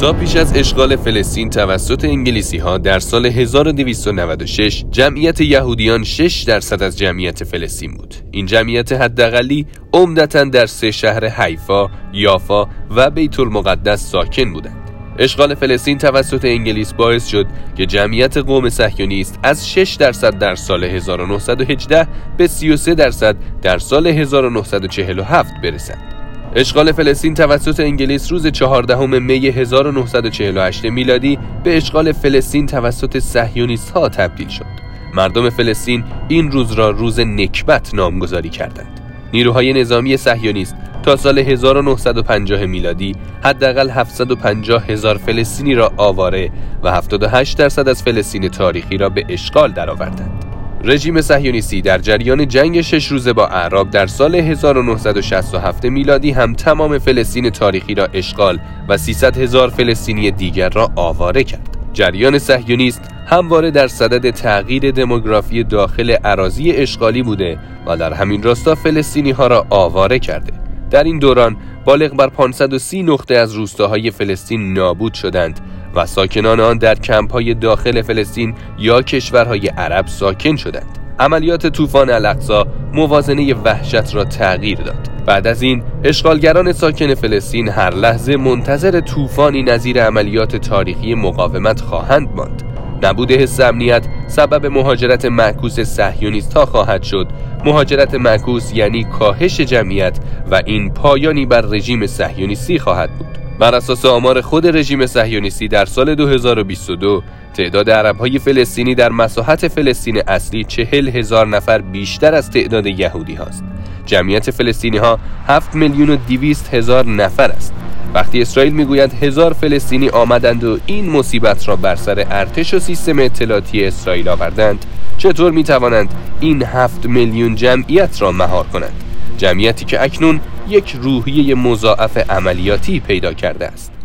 تا پیش از اشغال فلسطین توسط انگلیسی ها در سال 1296 جمعیت یهودیان 6 درصد از جمعیت فلسطین بود. این جمعیت حداقلی عمدتا در سه شهر حیفا، یافا و بیت المقدس ساکن بودند. اشغال فلسطین توسط انگلیس باعث شد که جمعیت قوم صهیونیست از 6 درصد در سال 1918 به 33 درصد در سال 1947 برسد. اشغال فلسطین توسط انگلیس روز 14 می 1948 میلادی به اشغال فلسطین توسط صهیونیست ها تبدیل شد. مردم فلسطین این روز را روز نکبت نامگذاری کردند. نیروهای نظامی صهیونیست تا سال 1950 میلادی حداقل 750 هزار فلسطینی را آواره و 78 درصد از فلسطین تاریخی را به اشغال درآوردند. رژیم صهیونیستی در جریان جنگ شش روزه با اعراب در سال 1967 میلادی هم تمام فلسطین تاریخی را اشغال و 300 هزار فلسطینی دیگر را آواره کرد. جریان صهیونیست همواره در صدد تغییر دموگرافی داخل عراضی اشغالی بوده و در همین راستا فلسطینی ها را آواره کرده. در این دوران بالغ بر 530 نقطه از روستاهای فلسطین نابود شدند و ساکنان آن در کمپ های داخل فلسطین یا کشورهای عرب ساکن شدند. عملیات طوفان الاقصا موازنه وحشت را تغییر داد. بعد از این اشغالگران ساکن فلسطین هر لحظه منتظر طوفانی نظیر عملیات تاریخی مقاومت خواهند ماند. نبود حس امنیت سبب مهاجرت معکوس صهیونیست ها خواهد شد مهاجرت معکوس یعنی کاهش جمعیت و این پایانی بر رژیم صهیونیستی خواهد بود بر اساس آمار خود رژیم صهیونیستی در سال 2022 تعداد عربهای فلسطینی در مساحت فلسطین اصلی چهل هزار نفر بیشتر از تعداد یهودی هاست. جمعیت فلسطینی ها 7 میلیون و 200 هزار نفر است. وقتی اسرائیل می‌گوید هزار فلسطینی آمدند و این مصیبت را بر سر ارتش و سیستم اطلاعاتی اسرائیل آوردند چطور می توانند این هفت میلیون جمعیت را مهار کنند؟ جمعیتی که اکنون یک روحیه مضاعف عملیاتی پیدا کرده است.